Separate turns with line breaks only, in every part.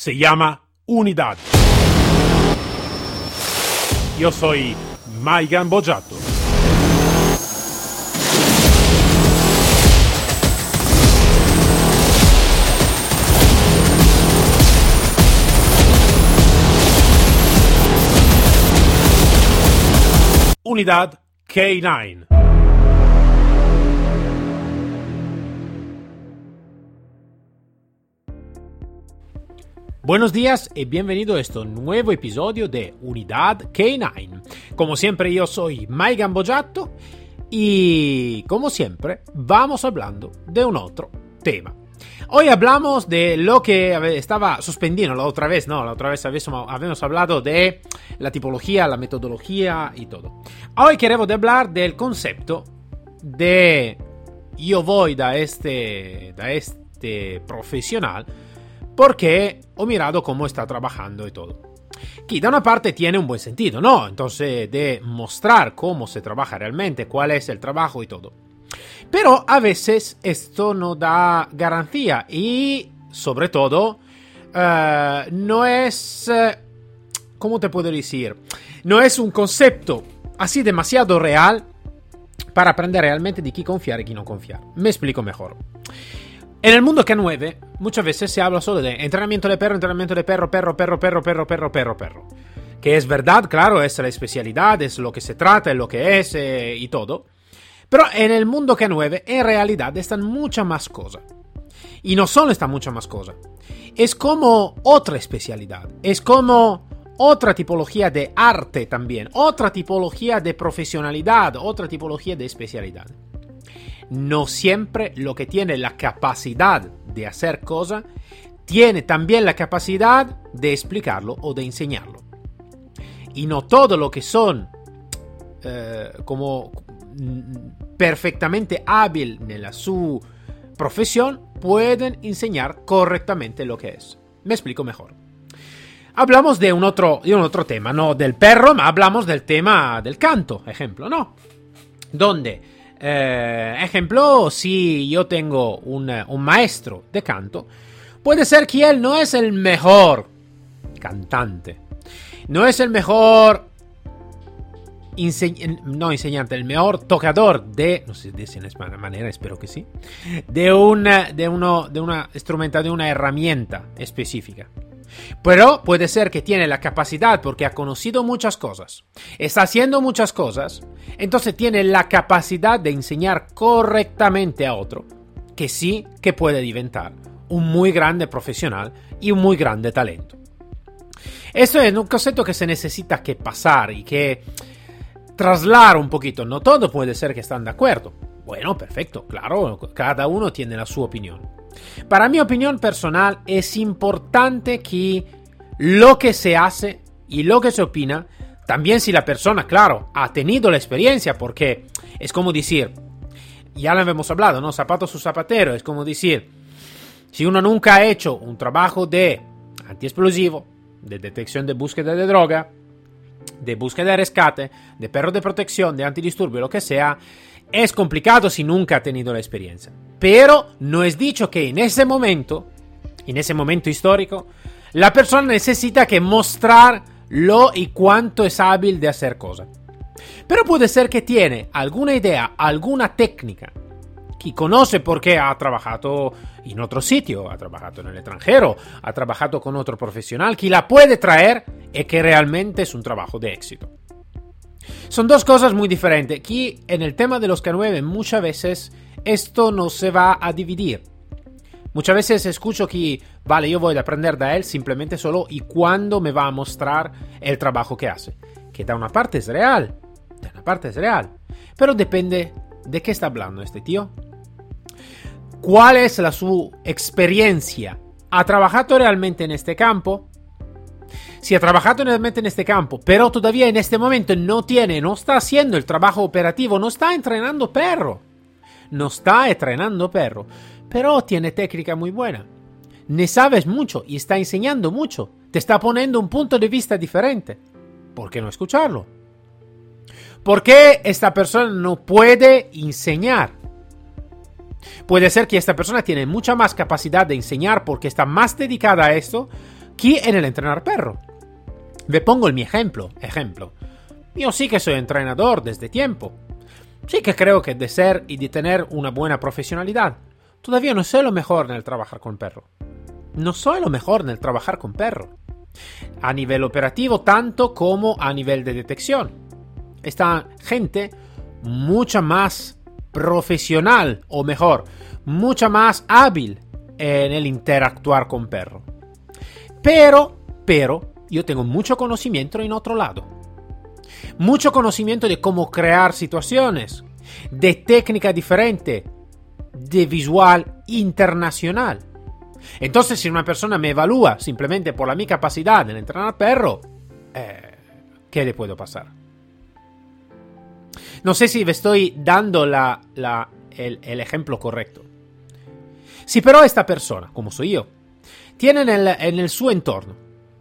se llama Unidad. Yo soy Maigan Bojato. Unidad K9. Buenos días y bienvenido a este nuevo episodio de Unidad K9. Como siempre yo soy Mike Gambojato y como siempre vamos hablando de un otro tema. Hoy hablamos de lo que estaba suspendiendo la otra vez, ¿no? La otra vez habíamos, hablado de la tipología, la metodología y todo. Hoy queremos hablar del concepto de yo voy da este, da este profesional porque he mirado cómo está trabajando y todo. Que da una parte tiene un buen sentido, ¿no? Entonces, de mostrar cómo se trabaja realmente, cuál es el trabajo y todo. Pero a veces esto no da garantía y, sobre todo, uh, no es... Uh, ¿Cómo te puedo decir? No es un concepto así demasiado real para aprender realmente de quién confiar y quién no confiar. Me explico mejor. En el mundo K9, muchas veces se habla solo de entrenamiento de perro, entrenamiento de perro, perro, perro, perro, perro, perro, perro, perro. Que es verdad, claro, es la especialidad, es lo que se trata, es lo que es eh, y todo. Pero en el mundo K9, en realidad, están muchas más cosas. Y no solo están muchas más cosas. Es como otra especialidad. Es como otra tipología de arte también. Otra tipología de profesionalidad. Otra tipología de especialidad no siempre lo que tiene la capacidad de hacer cosas tiene también la capacidad de explicarlo o de enseñarlo. Y no todo lo que son eh, como mm, perfectamente hábil en su profesión pueden enseñar correctamente lo que es. Me explico mejor. Hablamos de un otro, de un otro tema, no del perro, hablamos del tema del canto, ejemplo, ¿no? Donde eh, ejemplo, si yo tengo un, un, maestro de canto, puede ser que él no es el mejor cantante, no es el mejor no enseñante, el mejor tocador de, no sé si dice en esta manera, espero que sí, de una, de uno, de una instrumento, de una herramienta específica. Pero puede ser que tiene la capacidad porque ha conocido muchas cosas, está haciendo muchas cosas, entonces tiene la capacidad de enseñar correctamente a otro, que sí que puede diventar un muy grande profesional y un muy grande talento. Esto es un concepto que se necesita que pasar y que trasladar un poquito. No todo puede ser que están de acuerdo. Bueno, perfecto, claro, cada uno tiene la su opinión. Para mi opinión personal es importante que lo que se hace y lo que se opina, también si la persona, claro, ha tenido la experiencia, porque es como decir, ya lo hemos hablado, ¿no? Zapato su zapatero, es como decir, si uno nunca ha hecho un trabajo de antiexplosivo, de detección de búsqueda de droga, de búsqueda de rescate, de perro de protección, de antidisturbio, lo que sea, es complicado si nunca ha tenido la experiencia. Pero no es dicho que en ese momento, en ese momento histórico, la persona necesita que mostrar lo y cuánto es hábil de hacer cosas. Pero puede ser que tiene alguna idea, alguna técnica, que conoce porque ha trabajado en otro sitio, ha trabajado en el extranjero, ha trabajado con otro profesional, que la puede traer y que realmente es un trabajo de éxito. Son dos cosas muy diferentes. Aquí en el tema de los K9 muchas veces esto no se va a dividir. Muchas veces escucho que, vale, yo voy a aprender de él simplemente solo y cuando me va a mostrar el trabajo que hace. Que da una parte es real, da una parte es real. Pero depende de qué está hablando este tío. ¿Cuál es la su experiencia? ¿Ha trabajado realmente en este campo? Si ha trabajado realmente en este campo, pero todavía en este momento no tiene, no está haciendo el trabajo operativo, no está entrenando perro, no está entrenando perro, pero tiene técnica muy buena. Ne sabes mucho y está enseñando mucho, te está poniendo un punto de vista diferente. ¿Por qué no escucharlo? ¿Por qué esta persona no puede enseñar? Puede ser que esta persona tiene mucha más capacidad de enseñar porque está más dedicada a esto aquí en el entrenar perro. Le pongo el mi ejemplo. Ejemplo. Yo sí que soy entrenador desde tiempo. Sí que creo que de ser y de tener una buena profesionalidad. Todavía no soy lo mejor en el trabajar con perro. No soy lo mejor en el trabajar con perro. A nivel operativo tanto como a nivel de detección. Esta gente mucha más profesional, o mejor, mucha más hábil en el interactuar con perro. Pero, pero, yo tengo mucho conocimiento en otro lado. Mucho conocimiento de cómo crear situaciones, de técnica diferente, de visual internacional. Entonces, si una persona me evalúa simplemente por la mi capacidad en entrenar perro, eh, ¿qué le puedo pasar? No sé si me estoy dando la, el, el, ejemplo correcto. Si pero esta persona, como soy yo, tiene en el, en el su entorno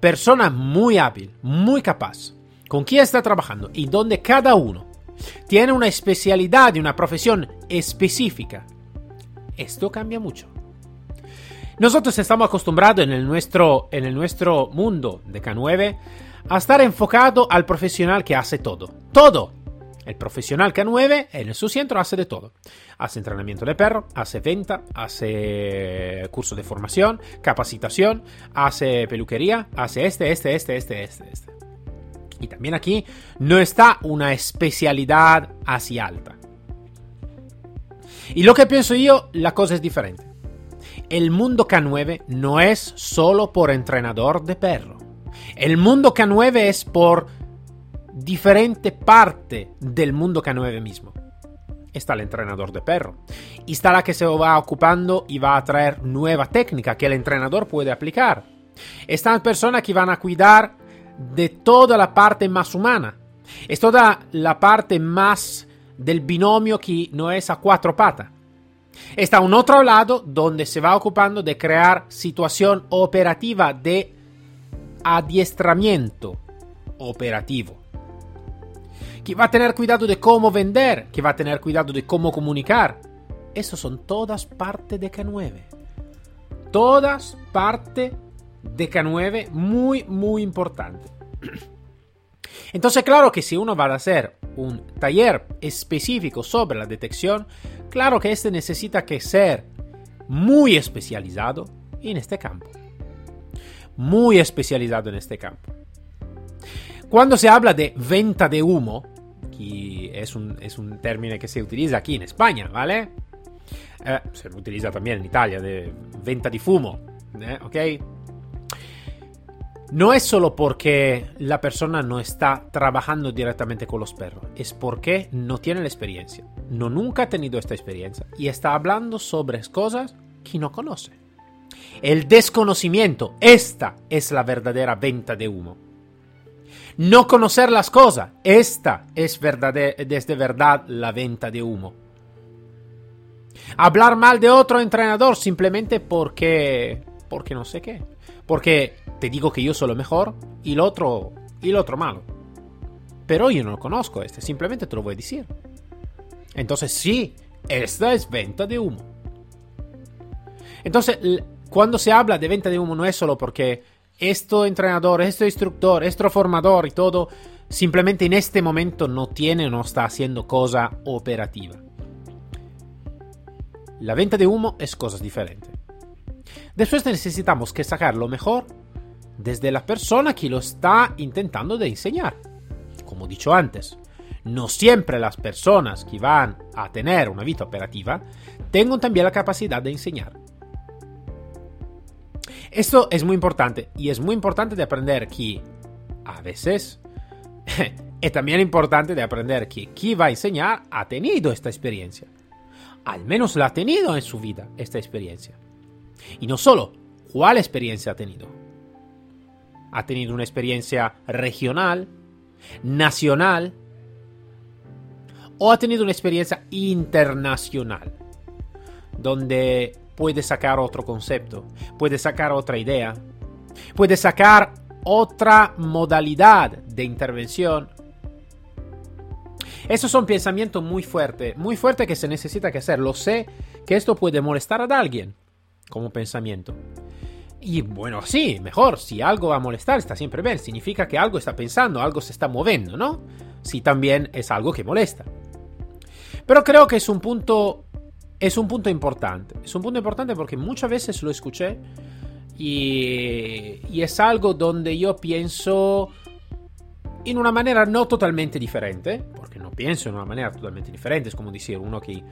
persona muy hábil, muy capaz, con quien está trabajando y donde cada uno tiene una especialidad y una profesión específica, esto cambia mucho. Nosotros estamos acostumbrados en el nuestro, en el nuestro mundo de K9 a estar enfocado al profesional que hace todo. Todo. El profesional K9 en su centro hace de todo. Hace entrenamiento de perro, hace venta, hace curso de formación, capacitación, hace peluquería, hace este, este, este, este, este, este. Y también aquí no está una especialidad así alta. Y lo que pienso yo, la cosa es diferente. El mundo K9 no es solo por entrenador de perro. El mundo K9 es por diferente parte del mundo K9 mismo. Está el entrenador de perro. Y está la que se va ocupando y va a traer nueva técnica que el entrenador puede aplicar. Están personas que van a cuidar de toda la parte más humana. Es toda la parte más del binomio que no es a cuatro patas. Está un otro lado donde se va ocupando de crear situación operativa de adiestramiento operativo que va a tener cuidado de cómo vender, que va a tener cuidado de cómo comunicar. Eso son todas partes de K9. Todas partes de K9 muy, muy importante. Entonces, claro que si uno va a hacer un taller específico sobre la detección, claro que este necesita que ser muy especializado en este campo. Muy especializado en este campo. Cuando se habla de venta de humo, un, es un término que se utiliza aquí en España, ¿vale? Eh, se utiliza también en Italia, de venta de fumo, ¿eh? ¿ok? No es solo porque la persona no está trabajando directamente con los perros, es porque no tiene la experiencia, no nunca ha tenido esta experiencia y está hablando sobre cosas que no conoce. El desconocimiento, esta es la verdadera venta de humo. No conocer las cosas. Esta es, desde verdad la venta de humo. Hablar mal de otro entrenador simplemente porque... Porque no sé qué. Porque te digo que yo soy lo mejor y el otro... Y el otro malo. Pero yo no lo conozco este. Simplemente te lo voy a decir. Entonces sí, esta es venta de humo. Entonces, cuando se habla de venta de humo no es solo porque esto entrenador, esto instructor, esto formador y todo, simplemente en este momento no tiene no está haciendo cosa operativa. La venta de humo es cosa diferente. Después necesitamos que sacar lo mejor desde la persona que lo está intentando de enseñar. Como dicho antes, no siempre las personas que van a tener una vida operativa tengan también la capacidad de enseñar. Esto es muy importante y es muy importante de aprender que a veces es también importante de aprender que quien va a enseñar ha tenido esta experiencia. Al menos la ha tenido en su vida esta experiencia. Y no solo, ¿cuál experiencia ha tenido? Ha tenido una experiencia regional, nacional, o ha tenido una experiencia internacional, donde puede sacar otro concepto, puede sacar otra idea, puede sacar otra modalidad de intervención. Esos son pensamientos muy fuertes, muy fuertes que se necesita que hacer. Lo sé que esto puede molestar a alguien como pensamiento. Y bueno, sí, mejor, si algo va a molestar está siempre bien, significa que algo está pensando, algo se está moviendo, ¿no? Si también es algo que molesta. Pero creo que es un punto es un punto importante. Es un punto importante porque muchas veces lo escuché y, es algo donde yo pienso en una manera no totalmente diferente, porque no pienso en una manera totalmente diferente, es como decir uno que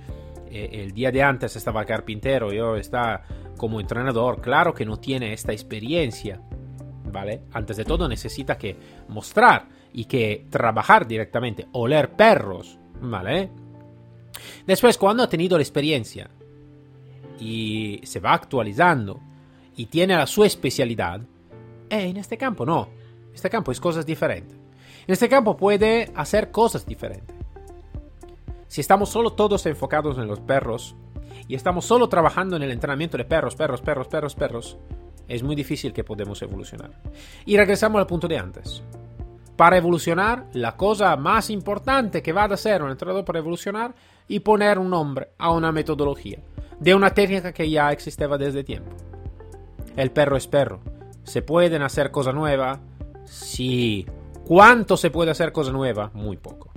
eh, el día de antes estaba carpintero y ahora está como entrenador, claro que no tiene esta experiencia, ¿vale? Antes de todo necesita que mostrar y que trabajar directamente, oler perros, ¿vale? Después, cuando ha tenido la experiencia y se va actualizando y tiene la su especialidad, eh, en este campo no, este campo es cosas diferentes. En este campo puede hacer cosas diferentes. Si estamos solo todos enfocados en los perros y estamos solo trabajando en el entrenamiento de perros, perros, perros, perros, perros, es muy difícil que podamos evolucionar. Y regresamos al punto de antes. Para evolucionar, la cosa más importante que va a hacer un entrenador para evolucionar y poner un nombre a una metodología, de una técnica que ya existía desde tiempo. El perro es perro. ¿Se pueden hacer cosas nuevas? Sí. ¿Cuánto se puede hacer cosa nueva? Muy poco.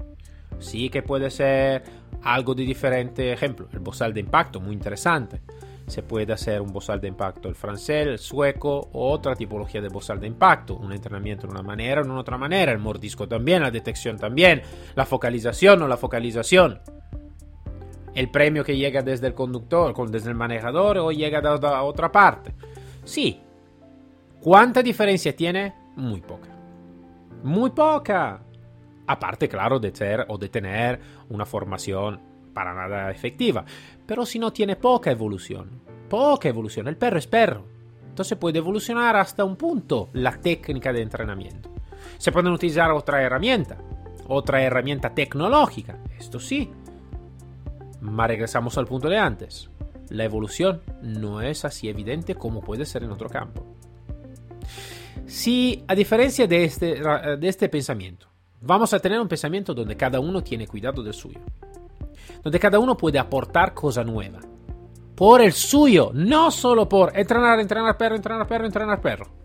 Sí que puede ser algo de diferente. Ejemplo, el bozal de impacto, muy interesante. Se puede hacer un bozal de impacto el francés, el sueco otra tipología de bozal de impacto. Un entrenamiento de una manera o de otra manera. El mordisco también, la detección también. La focalización o la focalización. El premio que llega desde el conductor, desde el manejador o llega de otra parte. Sí. ¿Cuánta diferencia tiene? Muy poca. Muy poca. Aparte, claro, de ser o de tener una formación para nada efectiva. Pero si no tiene poca evolución. Poca evolución. El perro es perro. Entonces puede evolucionar hasta un punto la técnica de entrenamiento. Se pueden utilizar otra herramienta. Otra herramienta tecnológica. Esto sí. Mas regresamos al punto de antes. La evolución no es así evidente como puede ser en otro campo. Si, a diferencia de este, de este pensamiento, vamos a tener un pensamiento donde cada uno tiene cuidado del suyo, donde cada uno puede aportar cosa nueva, por el suyo, no solo por entrenar, entrenar perro, entrenar perro, entrenar perro.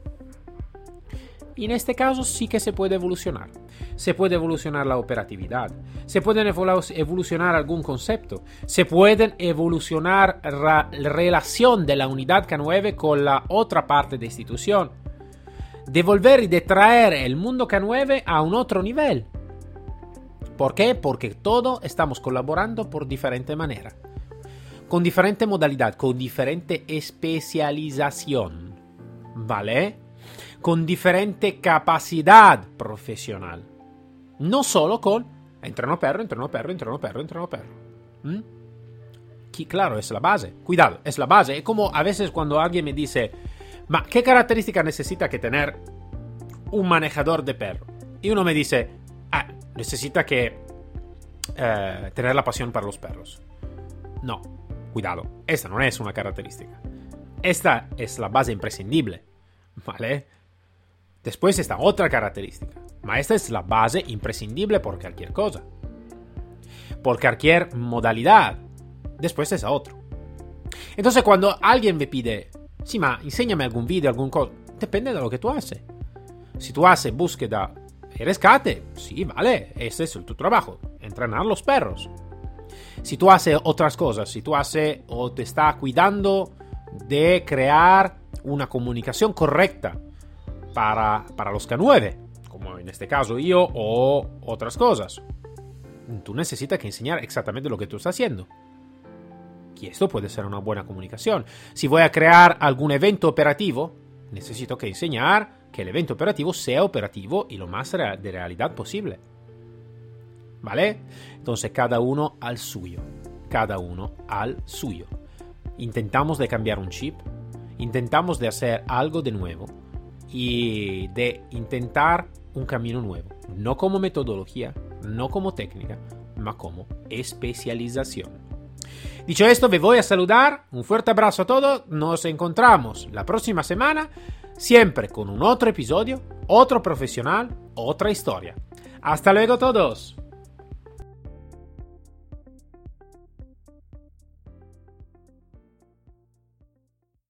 Y en este caso sí que se puede evolucionar. Se puede evolucionar la operatividad, se puede evolucionar algún concepto, se puede evolucionar la relación de la unidad K9 con la otra parte de institución de volver y de traer el mundo K9 a un otro nivel. ¿Por qué? Porque todos estamos colaborando por diferente manera, con diferente modalidad, con diferente especialización, ¿vale? Con diferente capacidad profesional. No solo con entreno perro, entreno perro, entreno perro, entreno perro. ¿Mm? claro, es la base. Cuidado, es la base. Es como a veces cuando alguien me dice, ma ¿qué característica necesita que tener un manejador de perro? Y uno me dice, ah, necesita que eh, tener la pasión para los perros. No, cuidado, esta no es una característica. Esta es la base imprescindible, ¿vale? Después está otra característica, ma esta es la base imprescindible por cualquier cosa. Por cualquier modalidad. Después es otro. Entonces cuando alguien me pide, Sí, ma enséñame algún video, algún cosa. Depende de lo que tú haces. Si tú haces búsqueda y rescate, sí, vale, ese es tu trabajo, entrenar los perros. Si tú haces otras cosas, si tú haces o te está cuidando de crear una comunicación correcta para, para los K9, como en este caso yo, o otras cosas, tú necesitas que enseñar exactamente lo que tú estás haciendo. Y esto puede ser una buena comunicación. Si voy a crear algún evento operativo, necesito que enseñar que el evento operativo sea operativo y lo más de realidad posible. ¿Vale? Entonces cada uno al suyo. Cada uno al suyo. Intentamos de cambiar un chip. Intentamos de hacer algo de nuevo. Y de intentar un camino nuevo. No como metodología, no como técnica, ma como especialización. Dicho esto, me voy a saludar. Un fuerte abrazo a todos. Nos encontramos la próxima semana, siempre con un otro episodio, otro profesional, otra historia. Hasta luego todos.